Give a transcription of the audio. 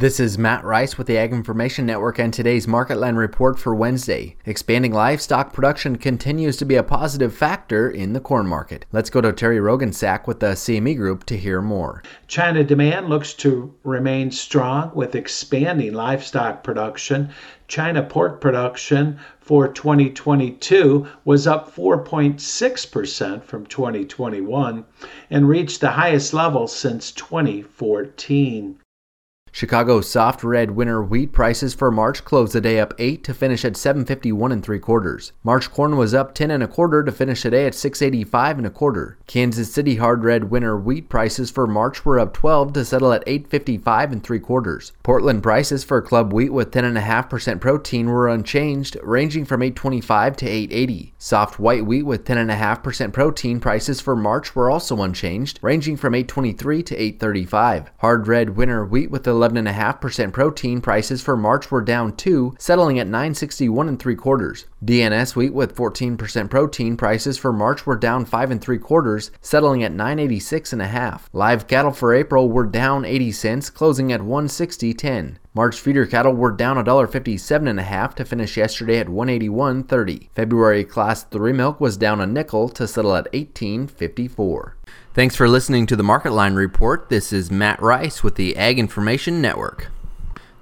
This is Matt Rice with the Ag Information Network and today's Market Line report for Wednesday. Expanding livestock production continues to be a positive factor in the corn market. Let's go to Terry Roggensack with the CME Group to hear more. China demand looks to remain strong with expanding livestock production. China pork production for 2022 was up 4.6% from 2021 and reached the highest level since 2014. Chicago soft red winter wheat prices for March closed the day up 8 to finish at 751 and 3 quarters. March corn was up 10 and a quarter to finish the day at 685 and a quarter. Kansas City hard red winter wheat prices for March were up 12 to settle at 855 and 3 quarters. Portland prices for club wheat with 10.5% protein were unchanged, ranging from 825 to 880. Soft white wheat with 10.5% protein prices for March were also unchanged, ranging from 823 to 835. Hard red winter wheat with 11.5% protein prices for March were down 2, settling at 961 and 3 quarters. DNS wheat with 14% protein prices for March were down 5 and 3 quarters, settling at 986 and a half. Live cattle for April were down 80 cents, closing at 160.10. March feeder cattle were down $1.57 and a half to finish yesterday at 181.30. February class 3 milk was down a nickel to settle at 18.54. Thanks for listening to the Market Line Report. This is Matt Rice with the Ag Information Network.